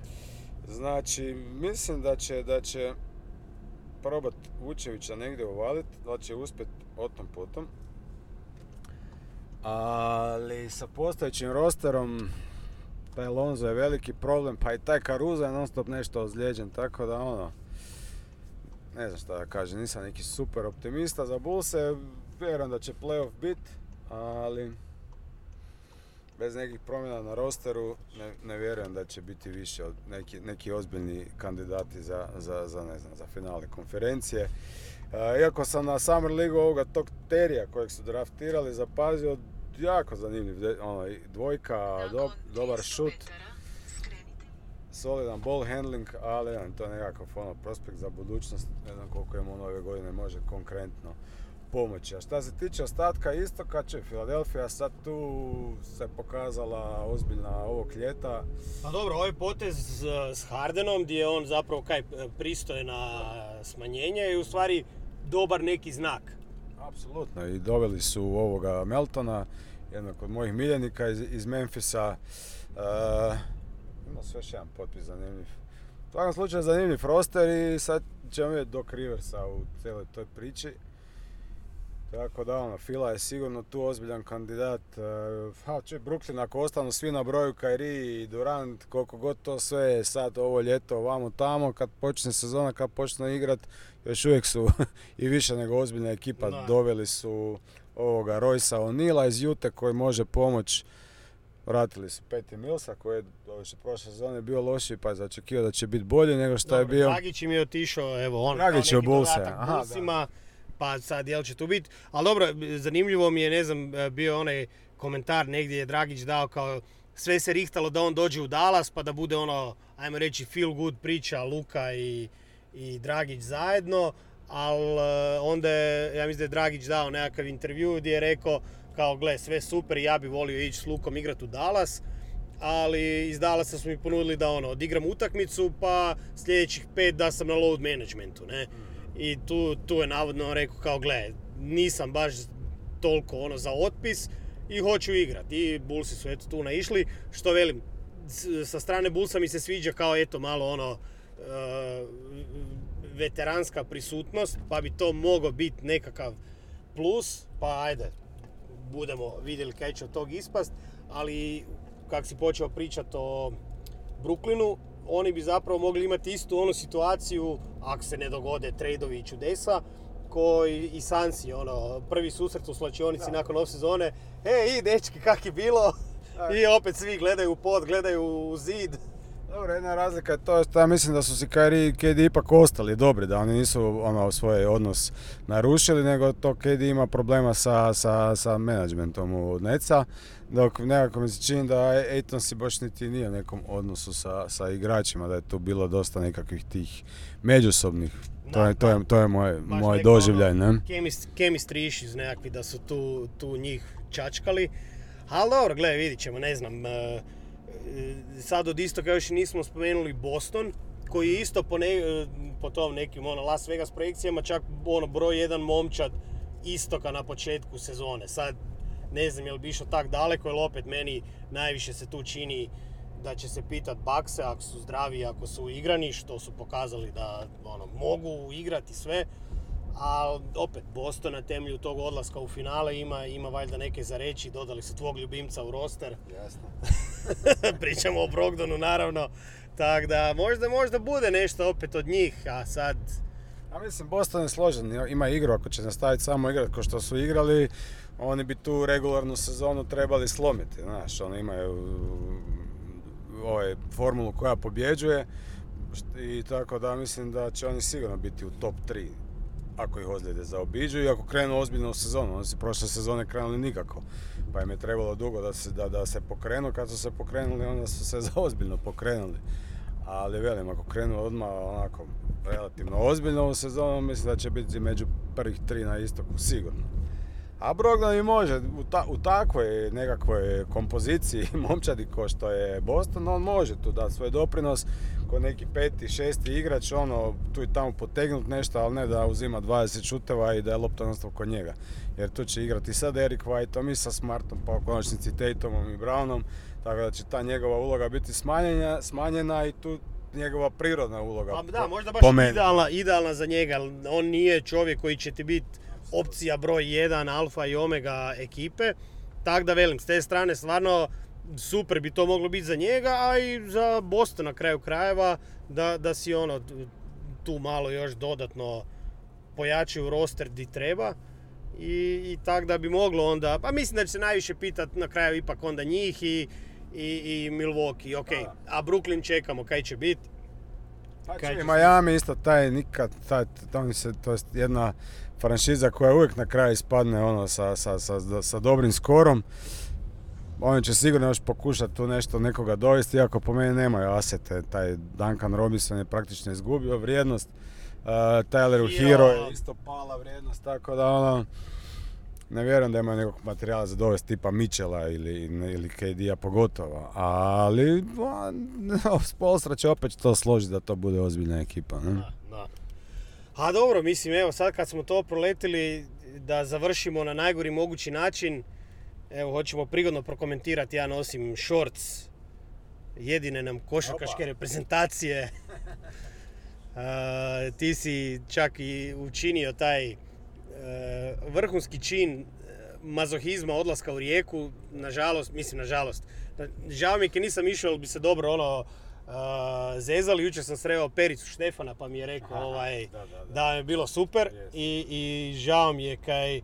Znači, mislim da će, da će probat Vučevića negdje uvalit, da će uspjet o tom potom. Ali sa postojećim rosterom taj Lonzo je veliki problem, pa i taj Caruso je non stop nešto ozlijeđen, tako da ono, ne znam šta da kažem, nisam neki super optimista za Bullse, vjerujem da će playoff bit, ali bez nekih promjena na rosteru ne, ne vjerujem da će biti više od neki, neki ozbiljni kandidati za, za, za, ne znam, za finale konferencije. E, iako sam na Summer League ovoga tog Terija kojeg su draftirali zapazio jako zanimljiv, ono, i dvojka, do- dobar šut, solidan ball handling, ali ne, to je nekakav ono, prospekt za budućnost, ne znam koliko im on ove godine može konkretno pomoći. A šta se tiče ostatka istoka, će Filadelfija sad tu se pokazala ozbiljna ovog ljeta. Pa dobro, ovaj potez s, Hardenom gdje je on zapravo kaj pristoje na smanjenje je u stvari dobar neki znak. Apsolutno, i doveli su ovoga Meltona, jednog od mojih miljenika iz, iz Memfisa. E, ima su još jedan potpis zanimljiv. U svakom slučaju zanimljiv roster i sad ćemo vidjeti Doc Riversa u cijeloj toj priči. Tako da ono, Fila je sigurno tu ozbiljan kandidat. E, Ha, če, Brooklyn ako ostanu svi na broju Kyrie i Durant, koliko god to sve je sad ovo ljeto vamo tamo, kad počne sezona, kad počne igrat, još uvijek su *laughs* i više nego ozbiljna ekipa. Da. Doveli su ovoga Roysa O'Neala iz Jute koji može pomoć. Vratili su Peti Millsa koji je prošle sezone bio lošiji pa je zaočekivao da će biti bolji nego što je bio. Dragić im je otišao, evo on Dragić je dodatak aha, da. Pa sad jel će tu biti. Ali dobro, zanimljivo mi je, ne znam, bio onaj komentar negdje je Dragić dao kao sve se rihtalo da on dođe u Dallas pa da bude ono, ajmo reći, feel good priča Luka i, i Dragić zajedno, ali onda je, ja mislim da je Dragić dao nekakav intervju gdje je rekao kao gle sve super ja bi volio ići s Lukom igrati u Dallas, ali iz Dallasa su mi ponudili da ono, odigram utakmicu pa sljedećih pet da sam na load managementu, ne. I tu, tu je navodno rekao kao gle, nisam baš toliko ono za otpis i hoću igrati. I Bullsi su eto tu naišli, što velim, sa strane Bullsa mi se sviđa kao eto malo ono e, veteranska prisutnost, pa bi to mogao biti nekakav plus, pa ajde, budemo vidjeli kaj će od tog ispast, ali kak si počeo pričati o Brooklynu, oni bi zapravo mogli imati istu onu situaciju, ako se ne dogode tradeovi i čudesa, koji i Sansi, ono, prvi susret u slačionici nakon off sezone, e, i dečki, kak je bilo? Da. I opet svi gledaju u pod, gledaju u zid. Dobro, jedna razlika je to što ja mislim da su si Kyrie i KD ipak ostali dobri, da oni nisu ono, svoj odnos narušili, nego to KD ima problema sa, sa, sa menadžmentom u Neca, dok nekako mi se čini da Aiton si baš niti nije u nekom odnosu sa, sa igračima, da je tu bilo dosta nekakvih tih međusobnih. To je, to je, to je moj, moj doživljaj, ono, ne? Chemist, chemistry issues nekakvi da su tu, tu njih čačkali. Ali dobro, gledaj, vidit ćemo, ne znam. e, sad od istoka još nismo spomenuli Boston, koji je isto po, ne, e, po tom nekim ono, Las Vegas projekcijama čak ono, broj jedan momčad istoka na početku sezone. Sad ne znam je li bi išao tak daleko, jer opet meni najviše se tu čini da će se pitat bakse ako su zdravi, ako su igrani, što su pokazali da ono, mogu igrati sve. Ali opet, Boston na temelju tog odlaska u finale ima, ima valjda neke za reći, dodali su tvog ljubimca u roster. Jasno. *laughs* Pričamo o Brogdonu naravno. Tako da možda, možda bude nešto opet od njih, a sad... A mislim, Boston je složen, ima igru, ako će nastaviti samo igrati kao što su igrali, oni bi tu regularnu sezonu trebali slomiti, znaš, oni imaju ovaj, formulu koja pobjeđuje. I tako da mislim da će oni sigurno biti u top 3 ako ih ozljede zaobiđu i ako krenu ozbiljno u sezonu. Oni su prošle sezone krenuli nikako. Pa im je trebalo dugo da se, da, da se pokrenu. Kad su se pokrenuli, onda su se *laughs* zaozbiljno pokrenuli. Ali velim, ako krenu odmah onako relativno ozbiljno u sezonu, mislim da će biti među prvih tri na istoku, sigurno. A Brogdon i može, u, ta, u takvoj nekakvoj kompoziciji *laughs* momčadi ko što je Boston, on može tu dati svoj doprinos ko neki peti, šesti igrač, ono, tu i tamo potegnut nešto, ali ne da uzima 20 šuteva i da je lopta nastav kod njega. Jer tu će igrati sad Eric Whiteom i sa Smartom, pa u konačnici Tatumom i Brownom, tako da će ta njegova uloga biti smanjena, smanjena i tu njegova prirodna uloga. Pa da, možda baš idealna, idealna za njega. On nije čovjek koji će ti biti opcija broj 1, alfa i omega ekipe. Tako da velim, s te strane stvarno super bi to moglo biti za njega, a i za Boston na kraju krajeva da, da si ono tu malo još dodatno pojačaju roster di treba. I, i tak da bi moglo onda, pa mislim da će se najviše pitat na kraju ipak onda njih i, i, i Milwaukee, ok. A Brooklyn čekamo kaj će biti. Pa će Miami isto taj nikad, taj, to se, to je jedna franšiza koja uvijek na kraju ispadne ono sa, sa, sa, sa dobrim skorom. Oni će sigurno još pokušati tu nešto nekoga dovesti, iako po meni nemaju asete. Taj Duncan Robinson je praktično izgubio vrijednost. Uh, Tyler Hero. Je isto pala vrijednost, tako da ono, ne vjerujem da imaju nekog materijala za dovesti tipa Mitchella ili, ili KD-a pogotovo. Ali a, *laughs* Spolstra će opet to složiti da to bude ozbiljna ekipa. Ne? Da, da. A dobro, mislim, evo sad kad smo to proletili da završimo na najgori mogući način, evo hoćemo prigodno prokomentirati, ja nosim shorts jedine nam košarkaške reprezentacije. *laughs* A, ti si čak i učinio taj e, vrhunski čin e, mazohizma odlaska u rijeku, nažalost, mislim nažalost, žao mi je kad nisam išao, jer bi se dobro ono a, zezali, jučer sam sreo Pericu Štefana pa mi je rekao Aha, ovaj, da, da, da. da je bilo super Jest. i, i žao mi je kaj,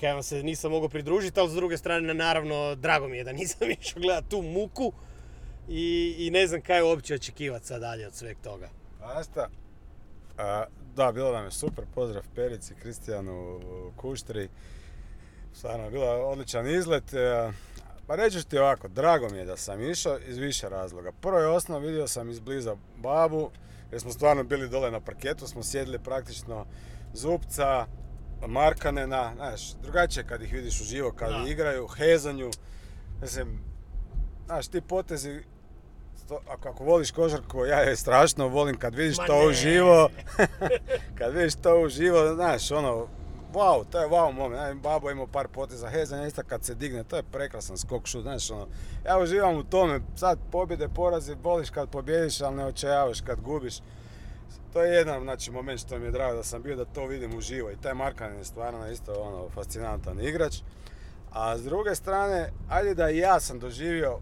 kaj vam se nisam mogao pridružiti, ali s druge strane naravno drago mi je da nisam *laughs* išao gledat tu muku i, i ne znam kaj uopće očekivati sad dalje od sveg toga. Asta, a, da, bilo nam je super, pozdrav Perici, Kristijanu, Kuštri. Stvarno je odličan izlet. Pa reći ću ti ovako, drago mi je da sam išao iz više razloga. Prvo je osnov, vidio sam izbliza babu, jer smo stvarno bili dole na parketu, smo sjedili praktično Zupca, Markanena, znaš, drugačije kad ih vidiš uživo, kad Da. igraju, hezanju. Mislim, znaš, ti potezi, sto- ako, voliš košarku, ja je strašno volim kad vidiš Ma to ne. uživo, *laughs* *laughs* kad vidiš to uživo, znaš, ono, wow, to je wow moment, babo imao par poteza. Hezanja, isto kad se digne, to je prekrasan skok šut, znaš, ono, ja uživam u tome, sad pobjede, porazi, voliš kad pobjediš, ali ne očajavaš kad gubiš. To je jedan znači, moment što mi je drago da sam bio da to vidim uživo. I taj Markan je stvarno isto ono, fascinantan igrač. A s druge strane, ajde da i ja sam doživio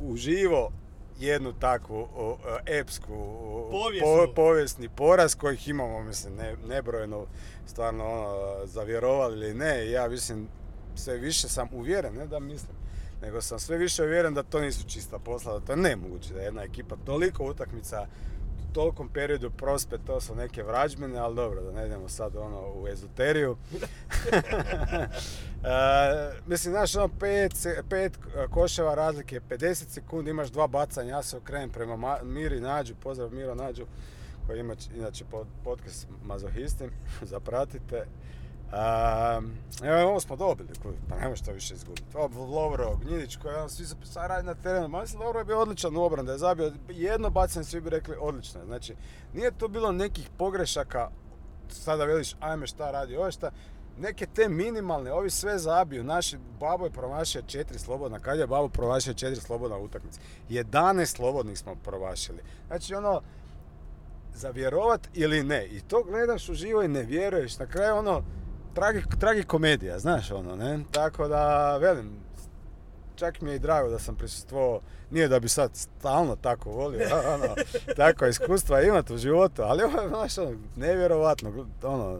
uživo jednu takvu o, epsku o, povijesni poraz kojih imamo mislim ne, nebrojeno stvarno ono, zavjerovali ili ne ja mislim sve više sam uvjeren ne da mislim nego sam sve više uvjeren da to nisu čista posla da to je nemoguće da jedna ekipa toliko utakmica u tolikom periodu prospe to su neke vrađbine ali dobro da ne idemo sad ono u ezoteriju. *laughs* *laughs* E, mislim, znaš, ono, pet, pet koševa razlike, 50 sekundi, imaš dva bacanja, ja se okrenem prema Ma- Miri Nađu, pozdrav Miro Nađu, koji ima inače pod, podcast Mazohistim, *laughs* zapratite. Um, evo, ovo smo dobili, pa ne možeš to više izgubiti. Lovro, Gnjidić, koji ono, svi sad radi na terenu, ma mislim, Lovro je bio odličan u obrani, da je zabio jedno bacanje, svi bi rekli odlično. Znači, nije tu bilo nekih pogrešaka, sada veliš, ajme šta radi, ovo šta, neke te minimalne, ovi sve zabiju. Naši babo je promašio četiri slobodna, kad je babo promašio četiri slobodna utakmice? 11 slobodnih smo promašili. Znači ono, za vjerovat ili ne. I to gledaš uživo i ne vjeruješ. Na kraju ono, tragi, tragikomedija, znaš ono, ne? Tako da, velim, čak mi je i drago da sam prisustvovao, nije da bi sad stalno tako volio, ono, tako iskustva imati u životu, ali ovo znaš, ono, nevjerovatno, ono,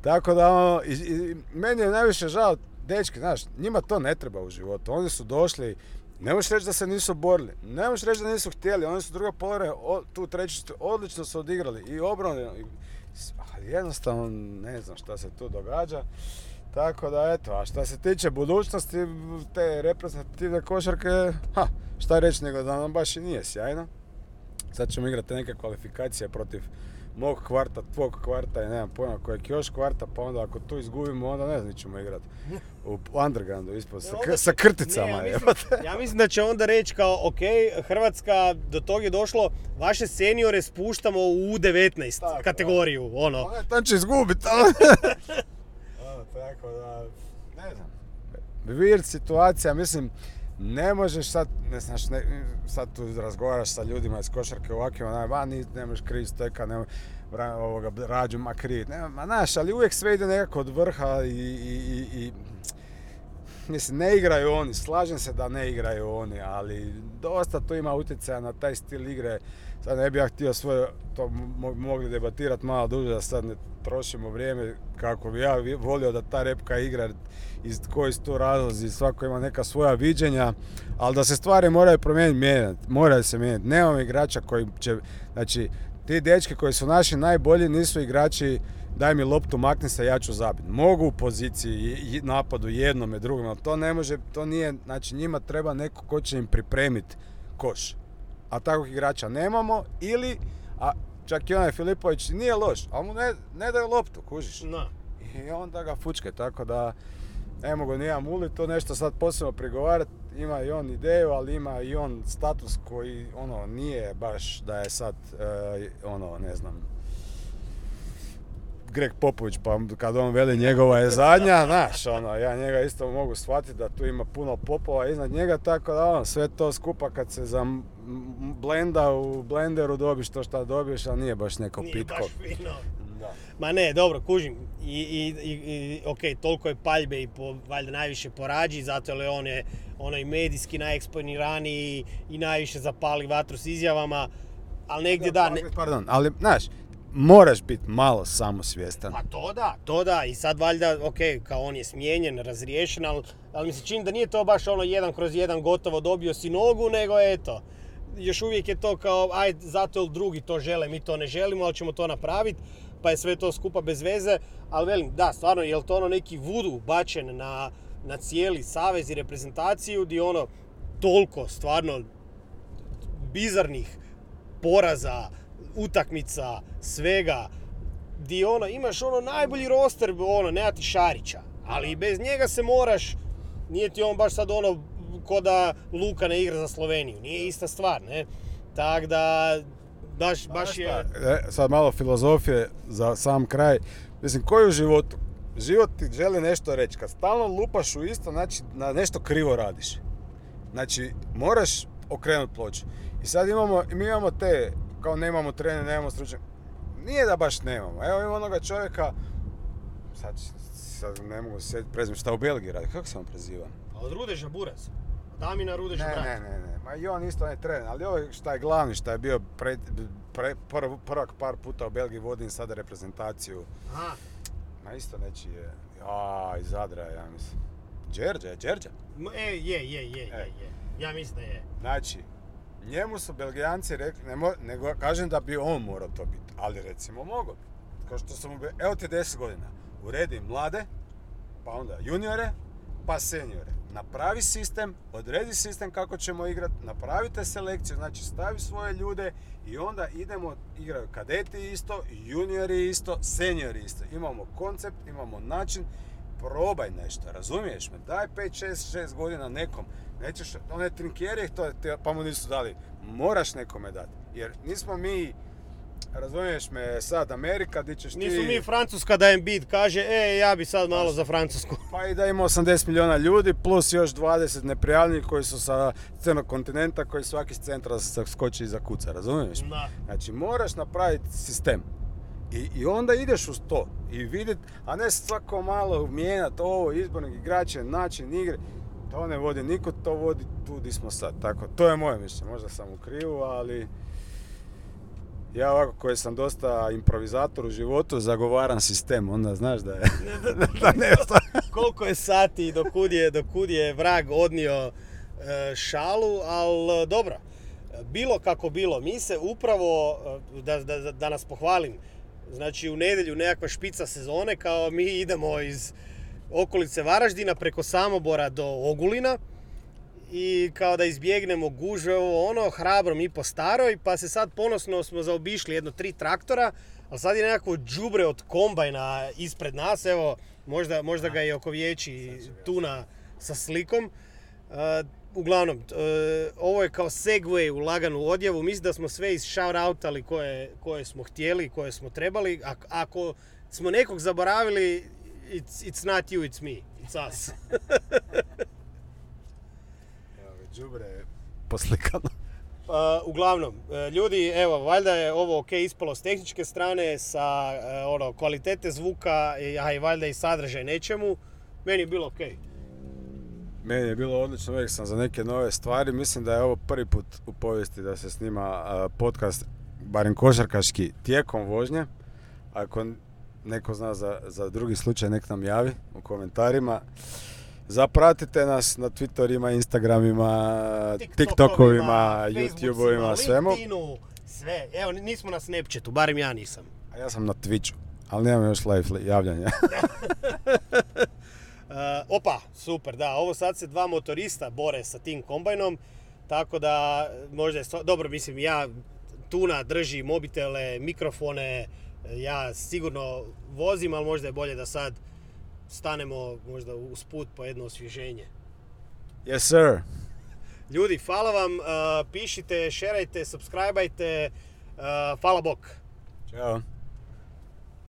tako da, ono, i, i meni je najviše žao, dečki, znaš, njima to ne treba u životu, oni su došli Ne možeš reći da se nisu borili, ne možeš reći da nisu htjeli, oni su druga polovina, tu treći odlično su odigrali i obranu, i, jednostavno ne znam šta se tu događa. Tako da eto, a što se tiče budućnosti te reprezentativne košarke, ha, šta reći nego da nam baš i nije sjajno. Sad ćemo igrati neke kvalifikacije protiv mog kvarta, tvog kvarta i nemam pojma kojeg još kvarta, pa onda ako tu izgubimo, onda ne znam ćemo igrati u undergroundu ispod sa, sa krticama. Ne, ja, mislim, ja, mislim, da će onda reći kao, ok, Hrvatska do tog je došlo, vaše seniore spuštamo u U19 tako, kategoriju, ono. *laughs* Ono to će izgubiti, tako da, ne znam. Weird situacija, mislim, ne možeš sad, ne znaš, ne, sad tu razgovaraš sa ljudima iz košarke ovakvima, ba, ni, ne možeš kriv steka, ne ovoga, rađu ma kriv, ne, ma znaš, ali uvijek sve ide nekako od vrha i, i, i, mislim, ne igraju oni, slažem se da ne igraju oni, ali dosta to ima utjecaja na taj stil igre, sad ne bih ja htio svoje, to mogli debatirati malo duže, da sad ne trošimo vrijeme kako bi ja volio da ta repka igra iz koji su to razlozi, svako ima neka svoja viđenja, ali da se stvari moraju promijeniti, mijenjati, moraju se mijenjati. Nemamo igrača koji će, znači, ti dečki koji su naši najbolji nisu igrači daj mi loptu, makni se, ja ću zabiti. Mogu u poziciji napadu jednome, drugom, ali to ne može, to nije, znači njima treba neko ko će im pripremiti koš. A takvog igrača nemamo ili, a čak i onaj Filipović nije loš, ali mu ne, ne daju loptu, kužiš. No. I onda ga fučke, tako da ne mogu ni ja Muli to nešto sad posebno prigovarati. Ima i on ideju, ali ima i on status koji ono nije baš da je sad e, ono ne znam Greg Popović, pa kad on veli njegova je zadnja, znaš, ono, ja njega isto mogu shvatiti da tu ima puno popova iznad njega, tako da ono, sve to skupa kad se za blenda u blenderu dobiš to šta dobiješ, ali nije baš neko nije pitko. Baš fino. Da. Ma ne, dobro, kužim. I, i, i ok, toliko je paljbe i po, valjda najviše porađi, zato je on je onaj medijski najeksponiraniji i najviše zapali vatru s izjavama, ali negdje da... Ne... Pardon, ali, znaš, moraš biti malo samosvjestan. Pa to da, to da. I sad valjda, ok, kao on je smijenjen, razriješen, ali, ali mi se čini da nije to baš ono jedan kroz jedan gotovo dobio si nogu, nego eto, još uvijek je to kao, aj, zato drugi to žele, mi to ne želimo, ali ćemo to napraviti, pa je sve to skupa bez veze. Ali velim, da, stvarno, je to ono neki vudu bačen na, na cijeli savez i reprezentaciju, gdje ono toliko stvarno bizarnih poraza, utakmica, svega, di ono, imaš ono najbolji roster, ono, nema ti Šarića, ali bez njega se moraš, nije ti on baš sad ono, ko da Luka ne igra za Sloveniju, nije ista stvar, ne? Tak da, baš, baš je... E, sad malo filozofije za sam kraj. Mislim, koji u životu? Život ti želi nešto reći. Kad stalno lupaš u isto, znači na nešto krivo radiš. Znači, moraš okrenuti ploče. I sad imamo, mi imamo te kao nemamo trener, nemamo stručnjaka. Nije da baš nemamo. Evo imamo onoga čovjeka, sad, sad ne mogu se sjetiti prezim, šta u Belgiji radi, kako se on preziva? A od Rudeža Buras. Damina Rudeža ne, Ne, ne, ne, ma i on isto ne trener, ali ovo šta je glavni, šta je bio pre, pre, prv, prvak par puta u Belgiji, vodim sada reprezentaciju. Aha. Ma isto neći je, a, iz Zadra, ja mislim. Đerđa, je Đerđa? E, je, je, je, je, e. je. Ja mislim da je. Znači, njemu su Belgijanci rekli, ne nego kažem da bi on morao to biti, ali recimo mogo Kao što sam evo ti 10 godina, uredi mlade, pa onda juniore, pa seniore. Napravi sistem, odredi sistem kako ćemo igrati, napravite selekciju, znači stavi svoje ljude i onda idemo, igraju kadeti isto, juniori isto, seniori isto. Imamo koncept, imamo način, probaj nešto, razumiješ me? Daj 5, 6, 6 godina nekom, Nećeš, one trinkjere, to, te, pa mu nisu dali. Moraš nekome dati. Jer nismo mi, razumiješ me, sad Amerika, di ćeš ti... Nisu mi Francuska da im bit kaže, e, ja bi sad malo za Francusku. *laughs* Pa i da ima 80 milijuna ljudi, plus još 20 neprijavljenih koji su sa crnog kontinenta, koji svaki s centra skoči iza kuca, razumiješ? Da. Znači, moraš napraviti sistem. I, I onda ideš uz to i vidjeti, a ne svako malo mijenjati ovo, izbornik igrače, način igre. To ne vodi niko, to vodi tu di smo sad. Tako, to je moje mišljenje, možda sam u krivu, ali ja ovako koji sam dosta improvizator u životu, zagovaram sistem, onda znaš da je... *laughs* da ne, Koliko je sati i dokud je, dokud je vrag odnio e, šalu, ali dobro. Bilo kako bilo, mi se upravo, e, da, da, da nas pohvalim, znači u nedjelju nekakva špica sezone, kao mi idemo iz okolice Varaždina preko Samobora do Ogulina i kao da izbjegnemo gužve ovo ono, hrabro mi po staroj, pa se sad ponosno smo zaobišli jedno tri traktora, ali sad je nekako džubre od kombajna ispred nas, evo, možda, možda ga je oko vijeći tuna sa slikom. Uglavnom, uh, ovo je kao segway u laganu odjavu. Mislim da smo sve iz shout-outali koje, koje smo htjeli, koje smo trebali. A, ako smo nekog zaboravili, it's, it's not you, it's me. It's us. *laughs* Evo je poslikano. Uh, uglavnom, uh, ljudi, evo, valjda je ovo ok ispalo s tehničke strane, sa uh, ono, kvalitete zvuka, i- a i valjda i sadržaj nečemu. Meni je bilo ok. Meni je bilo odlično, uvijek sam za neke nove stvari. Mislim da je ovo prvi put u povijesti da se snima podcast, barem košarkaški, tijekom vožnje. Ako neko zna za, za drugi slučaj, nek nam javi u komentarima. Zapratite nas na Twitterima, Instagramima, TikTokovima, YouTubeovima, svemu. Sve. Evo, nismo na Snapchatu, barem ja nisam. A ja sam na Twitchu, ali nemam još live javljanja. *laughs* Uh, opa, super, da, ovo sad se dva motorista bore sa tim kombajnom, tako da možda je, dobro, mislim, ja, Tuna drži mobitele, mikrofone, ja sigurno vozim, ali možda je bolje da sad stanemo možda uz put po jedno osvježenje. yes sir. Ljudi, hvala vam, uh, pišite, šerajte, subscribeajte, uh, hvala bok. Ćao.